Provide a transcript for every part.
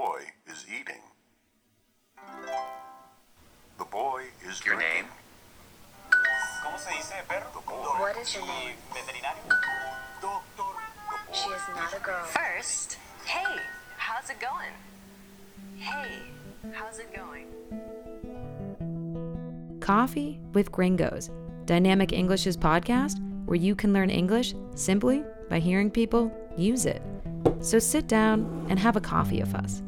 boy is eating. The boy is Your drinking. name? ¿Cómo se dice perro? The boy. What is your name? Veterinario. Doctor. She is not a girl. First, hey, how's it going? Hey, how's it going? Coffee with Gringos, Dynamic English's podcast where you can learn English simply by hearing people use it. So sit down and have a coffee with us.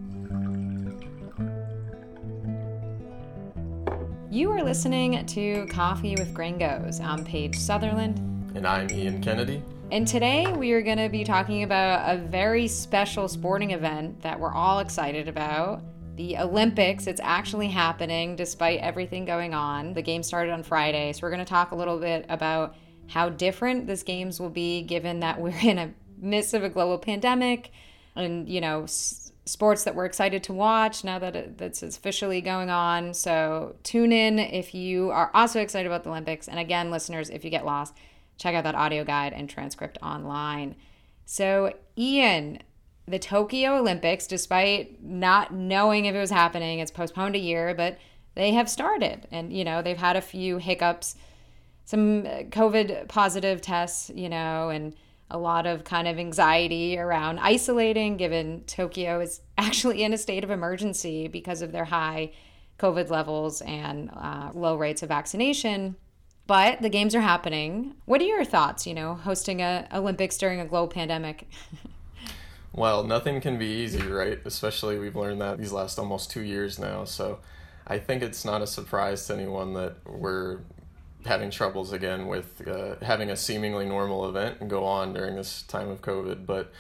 You are listening to Coffee with Gringos. I'm Paige Sutherland. And I'm Ian Kennedy. And today we are going to be talking about a very special sporting event that we're all excited about the Olympics. It's actually happening despite everything going on. The game started on Friday. So we're going to talk a little bit about how different this games will be given that we're in a midst of a global pandemic and, you know, sports that we're excited to watch now that it, that's officially going on. So tune in if you are also excited about the Olympics. And again, listeners, if you get lost, check out that audio guide and transcript online. So, Ian, the Tokyo Olympics, despite not knowing if it was happening, it's postponed a year, but they have started. And, you know, they've had a few hiccups, some uh, COVID positive tests, you know, and a lot of kind of anxiety around isolating, given Tokyo is actually in a state of emergency because of their high COVID levels and uh, low rates of vaccination. But the games are happening. What are your thoughts, you know, hosting a Olympics during a global pandemic? Well, nothing can be easy, right? Especially we've learned that these last almost two years now. So I think it's not a surprise to anyone that we're having troubles again with uh, having a seemingly normal event go on during this time of COVID. But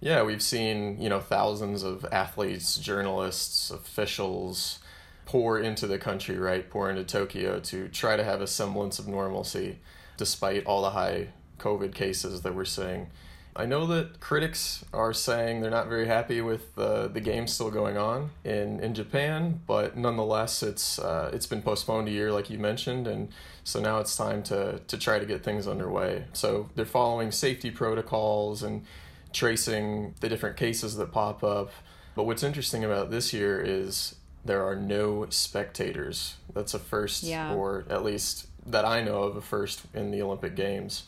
yeah, we've seen, you know, thousands of athletes, journalists, officials pour into the country, right? Pour into Tokyo to try to have a semblance of normalcy despite all the high COVID cases that we're seeing. I know that critics are saying they're not very happy with uh, the game still going on in, in Japan, but nonetheless, it's uh, it's been postponed a year, like you mentioned, and so now it's time to to try to get things underway. So they're following safety protocols and tracing the different cases that pop up. But what's interesting about this year is there are no spectators. That's a first, Yeah. or at least that I know of, a first in the Olympic Games.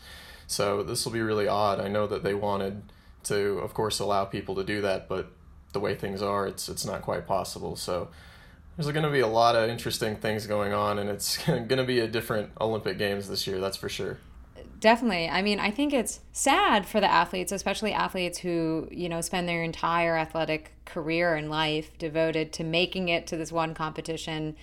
So this will be really odd. I know that they wanted to, of course, allow people to do that, but the way things are, it's it's not quite possible. So there's going to be a lot of interesting things going on, and it's going to be a different Olympic Games this year. That's for sure. Definitely. I mean, I think it's sad for the athletes, especially athletes who, you know, spend their entire athletic career and life devoted to making it to this one competition.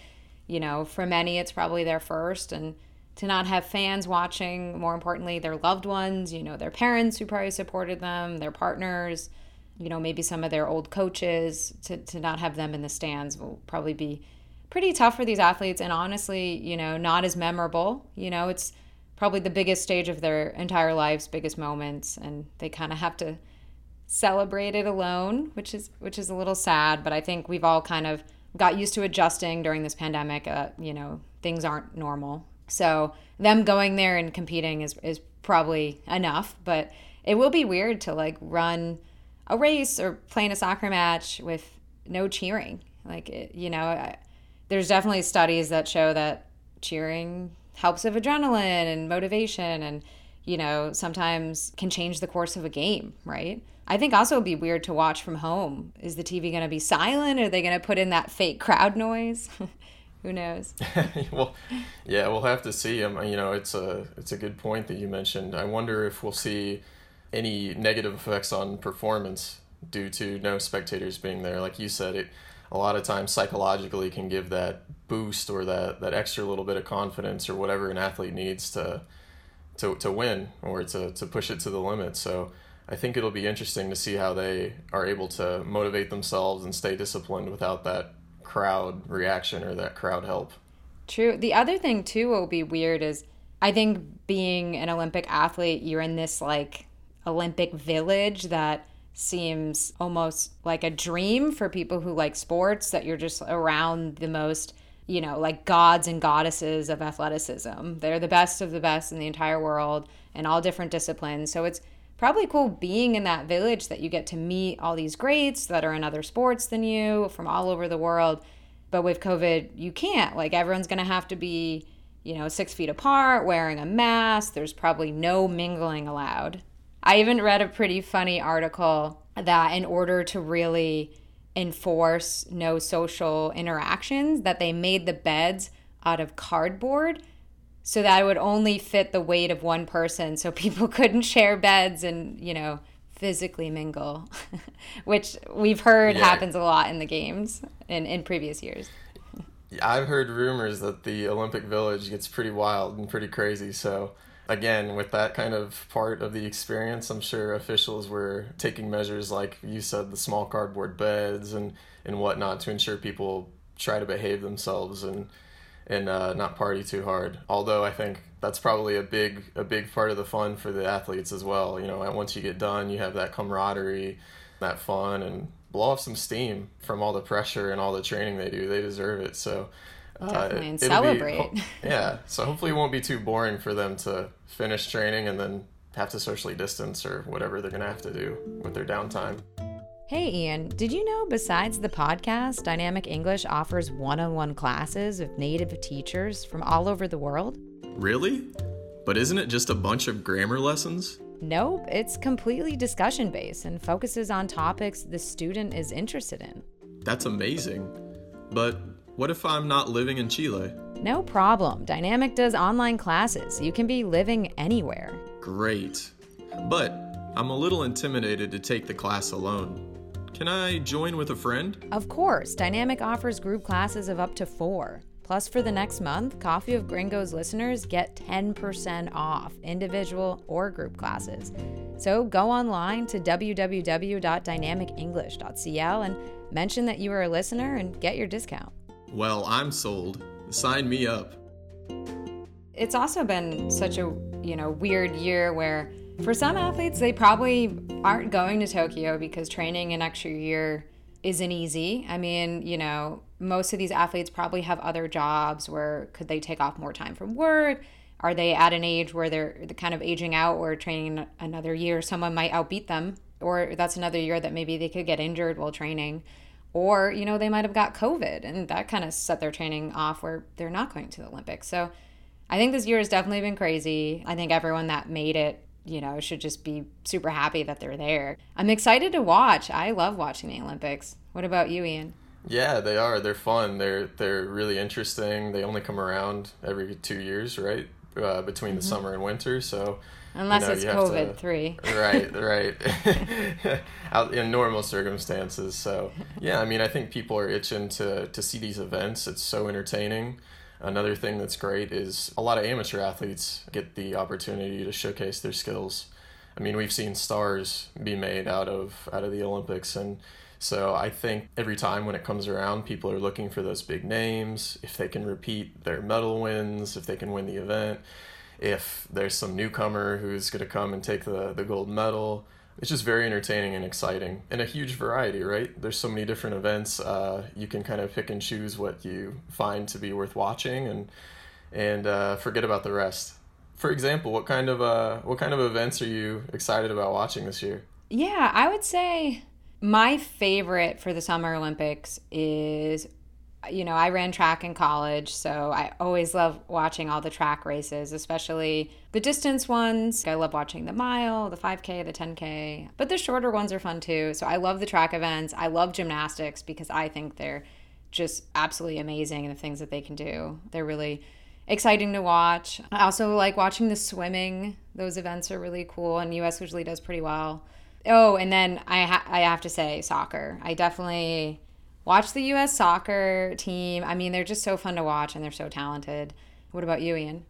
You know, for many, it's probably their first. And to not have fans watching, more importantly, their loved ones, you know, their parents who probably supported them, their partners, you know, maybe some of their old coaches, to, to not have them in the stands will probably be pretty tough for these athletes. And honestly, you know, not as memorable. You know, it's, probably the biggest stage of their entire lives, biggest moments, and they kind of have to celebrate it alone, which is which is a little sad. But I think we've all kind of got used to adjusting during this pandemic. Uh, you know, things aren't normal, so them going there and competing is is probably enough. But it will be weird to like run a race or play a soccer match with no cheering. Like you know, I, there's definitely studies that show that cheering helps with adrenaline and motivation and you know sometimes can change the course of a game right i think also it'd be weird to watch from home is the tv going to be silent are they going to put in that fake crowd noise who knows well, yeah, we'll have to see. Um, you know, it's a it's a good point that you mentioned. I wonder if we'll see any negative effects on performance due to no spectators being there. Like you said, it a lot of times psychologically can give that boost or that that extra little bit of confidence or whatever an athlete needs to to to win or to to push it to the limit. So. I think it'll be interesting to see how they are able to motivate themselves and stay disciplined without that crowd reaction or that crowd help. True. The other thing too will be weird is I think being an Olympic athlete, you're in this like Olympic village that seems almost like a dream for people who like sports that you're just around the most you know like gods and goddesses of athleticism they're the best of the best in the entire world in all different disciplines so it's probably cool being in that village that you get to meet all these greats that are in other sports than you from all over the world. But with COVID, you can't. Like everyone's going to have to be, you know, six feet apart, wearing a mask. There's probably no mingling allowed. I even read a pretty funny article that in order to really enforce no social interactions, that they made the beds out of cardboard so that it would only fit the weight of one person so people couldn't share beds and, you know, physically mingle, which we've heard Yeah. happens a lot in the games in, in previous years. I've heard rumors that the Olympic Village gets pretty wild and pretty crazy. So, again, with that kind of part of the experience, I'm sure officials were taking measures like you said, the small cardboard beds and, and whatnot to ensure people try to behave themselves and and uh, not party too hard. Although I think that's probably a big a big part of the fun for the athletes as well. You know, once you get done, you have that camaraderie, that fun, and blow off some steam from all the pressure and all the training they do. They deserve it. So. Uh, Definitely, and it'll be- celebrate. yeah, so hopefully it won't be too boring for them to finish training and then have to socially distance or whatever they're going to have to do with their downtime. Hey, Ian, did you know besides the podcast, Dynamic English offers one on one classes with native teachers from all over the world? Really? But isn't it just a bunch of grammar lessons? Nope, it's completely discussion based and focuses on topics the student is interested in. That's amazing. But what if I'm not living in Chile? No problem. Dynamic does online classes. You can be living anywhere. Great. But I'm a little intimidated to take the class alone. Can I join with a friend? Of course, Dynamic offers group classes of up to four. Plus, for the next month, Coffee of Gringos listeners get 10% off individual or group classes. So go online to www.dynamicenglish.cl and mention that you are a listener and get your discount. Well, I'm sold. Sign me up. it's also been such a you know weird year where for some athletes they probably aren't going to Tokyo because training an extra year isn't easy. I mean, you know, most of these athletes probably have other jobs where could they take off more time from work? Are they at an age where they're kind of aging out or training another year? Someone might outbeat them, or that's another year that maybe they could get injured while training. Or, you know, they might have got COVID and that kind of set their training off where they're not going to the Olympics. So I think this year has definitely been crazy. I think everyone that made it, you know, should just be super happy that they're there. I'm excited to watch. I love watching the Olympics. What about you, Ian? Yeah, they are. They're fun. They're they're really interesting. They only come around every two years, right? Uh, between the summer and winter. So Unless know, it's you COVID to- 3. right, right. Out in normal circumstances. So yeah, I mean, I think people are itching to to see these events. It's so entertaining. Another thing that's great is a lot of amateur athletes get the opportunity to showcase their skills. I mean, we've seen stars be made out of out of the Olympics, and so I think every time when it comes around, people are looking for those big names. If they can repeat their medal wins, if they can win the event, if there's some newcomer who's going to come and take the the gold medal. It's just very entertaining and exciting, and a huge variety, right? There's so many different events. Uh, you can kind of pick and choose what you find to be worth watching, and and uh, forget about the rest. For example, what kind of uh, what kind of events are you excited about watching this year? Yeah, I would say my favorite for the Summer Olympics is you know, I ran track in college, so I always love watching all the track races, especially the distance ones. I love watching the mile, the 5K, the 10K, but the shorter ones are fun too. So I love the track events. I love gymnastics because I think they're just absolutely amazing in the things that they can do. They're really exciting to watch. I also like watching the swimming. Those events are really cool, and US usually does pretty well. Oh, and then I ha- I have to say soccer. I definitely watch the US soccer team. I mean, they're just so fun to watch and they're so talented. What about you, Ian?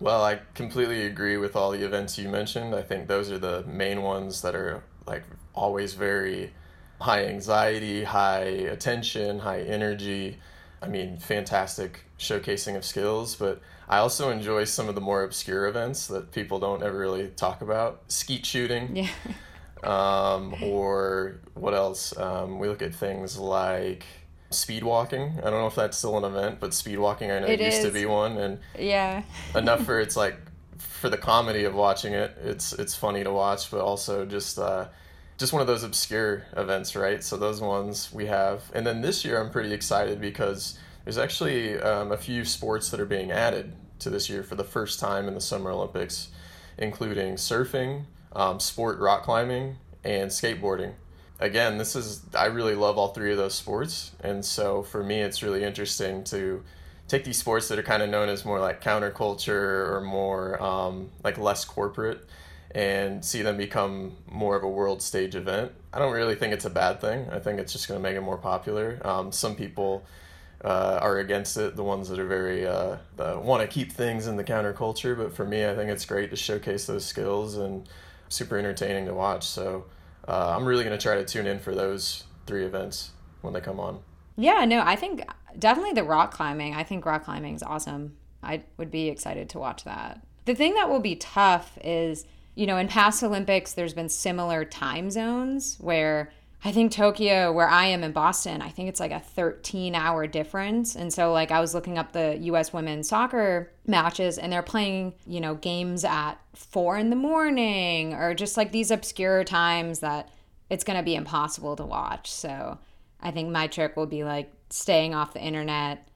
Well, I completely agree with all the events you mentioned. I think those are the main ones that are like always very high anxiety, high attention, high energy. I mean, fantastic showcasing of skills, but I also enjoy some of the more obscure events that people don't ever really talk about. Skeet shooting. Yeah. um, or what else? Um, we look at things like speed walking. I don't know if that's still an event, but speed walking I know It used to be one, and Yeah. enough for it's like for the comedy of watching it, it's it's funny to watch, but also just uh, just one of those obscure events, right? So those ones we have, and then this year I'm pretty excited because there's actually um, a few sports that are being added to this year for the first time in the Summer Olympics, including surfing, um, sport rock climbing, and skateboarding. Again, this is I really love all three of those sports, and so for me, it's really interesting to take these sports that are kind of known as more like counterculture or more um, like less corporate and see them become more of a world stage event. I don't really think it's a bad thing. I think it's just going to make it more popular. Um, some people uh, are against it, the ones that are very uh, want to keep things in the counterculture. But for me, I think it's great to showcase those skills and super entertaining to watch. So uh, I'm really going to try to tune in for those three events when they come on. Yeah, no, I think definitely the rock climbing. I think rock climbing is awesome. I would be excited to watch that. The thing that will be tough is, you know, in past Olympics, there's been similar time zones where I think Tokyo, where I am in Boston, I think it's like a 13 hour difference. And so, like, I was looking up the US women's soccer matches and they're playing, you know, games at four in the morning or just like these obscure times that it's going to be impossible to watch. So, I think my trick will be like staying off the internet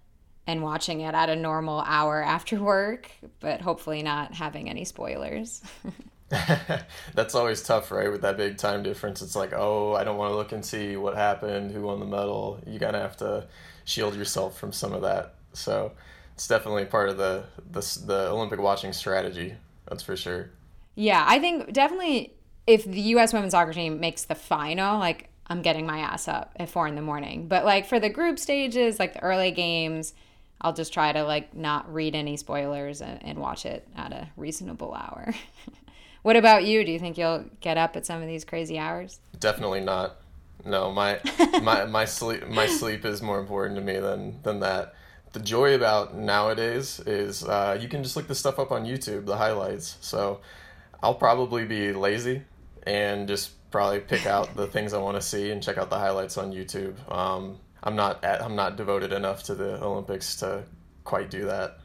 and watching it at a normal hour after work, but hopefully not having any spoilers. That's always tough, right? With that big time difference, it's like, oh, I don't want to look and see what happened, who won the medal. You gotta have to shield yourself from some of that. So it's definitely part of the the, the Olympic watching strategy. That's for sure. Yeah, I think definitely if the U.S. women's soccer team makes the final, like I'm getting my ass up at four in the morning. But like for the group stages, like the early games, I'll just try to like not read any spoilers and, and watch it at a reasonable hour. what about you? Do you think you'll get up at some of these crazy hours? Definitely not. No, my my my sleep my sleep is more important to me than than that. The joy about nowadays is uh, you can just look the stuff up on YouTube, the highlights. So I'll probably be lazy and just probably pick out the things I want to see and check out the highlights on YouTube. Um, I'm not at, I'm not devoted enough to the Olympics to quite do that.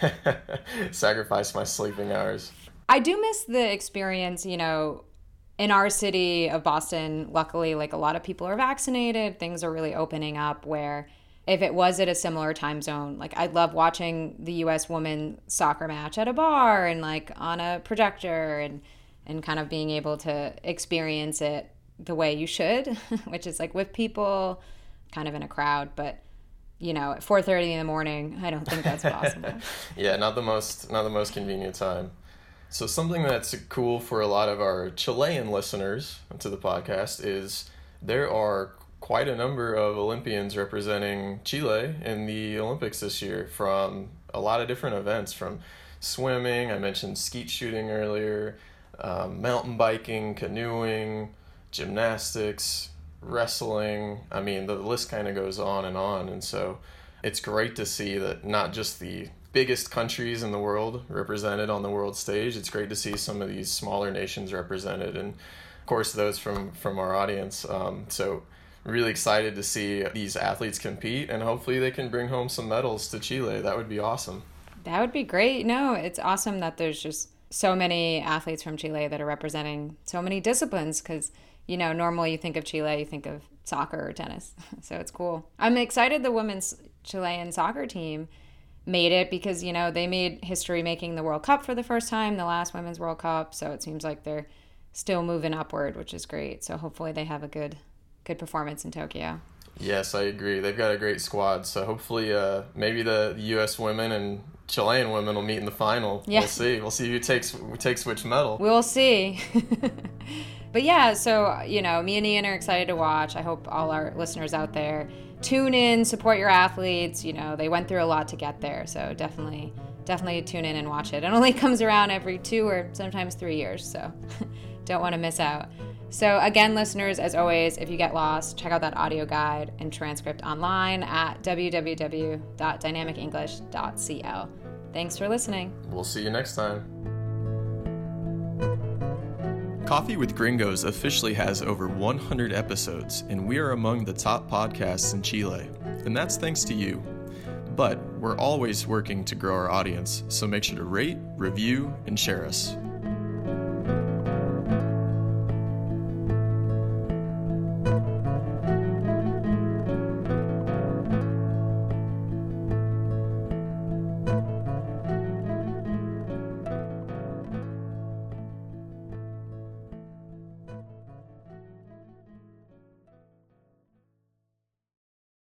Sacrifice my sleeping hours. I do miss the experience, you know, in our city of Boston, luckily like a lot of people are vaccinated, things are really opening up where if it was at a similar time zone, like I'd love watching the US women soccer match at a bar and like on a projector and and kind of being able to experience it the way you should, which is like with people, kind of in a crowd, but you know, at 4:30 in the morning, I don't think that's possible. yeah, not the most not the most convenient time. So something that's cool for a lot of our Chilean listeners to the podcast is there are quite a number of Olympians representing Chile in the Olympics this year from a lot of different events from swimming, I mentioned skeet shooting earlier, um, mountain biking, canoeing, gymnastics, wrestling. I mean, the list kind of goes on and on. And so it's great to see that not just the biggest countries in the world represented on the world stage, it's great to see some of these smaller nations represented. And of course, those from, from our audience. Um, so really excited to see these athletes compete and hopefully they can bring home some medals to Chile. That would be awesome. That would be great. No, it's awesome that there's just so many athletes from Chile that are representing so many disciplines because you know normally you think of Chile you think of soccer or tennis so it's cool I'm excited the women's Chilean soccer team made it because you know they made history making the World Cup for the first time the last women's World Cup so it seems like they're still moving upward which is great so hopefully they have a good good performance in Tokyo Yes, I agree. They've got a great squad. So hopefully, uh, maybe the U.S. women and Chilean women will meet in the final. Yeah. We'll see. We'll see who takes who takes which medal. We'll see. but yeah, so you know, me and Ian are excited to watch. I hope all our listeners out there tune in, support your athletes. You know, they went through a lot to get there, so definitely, definitely tune in and watch it. It only comes around every two or sometimes three years, so don't want to miss out. So, again, listeners, as always, if you get lost, check out that audio guide and transcript online at www.dynamicenglish.cl. Thanks for listening. We'll see you next time. Coffee with Gringos officially has over 100 episodes, and we are among the top podcasts in Chile. And that's thanks to you. But we're always working to grow our audience, so make sure to rate, review, and share us.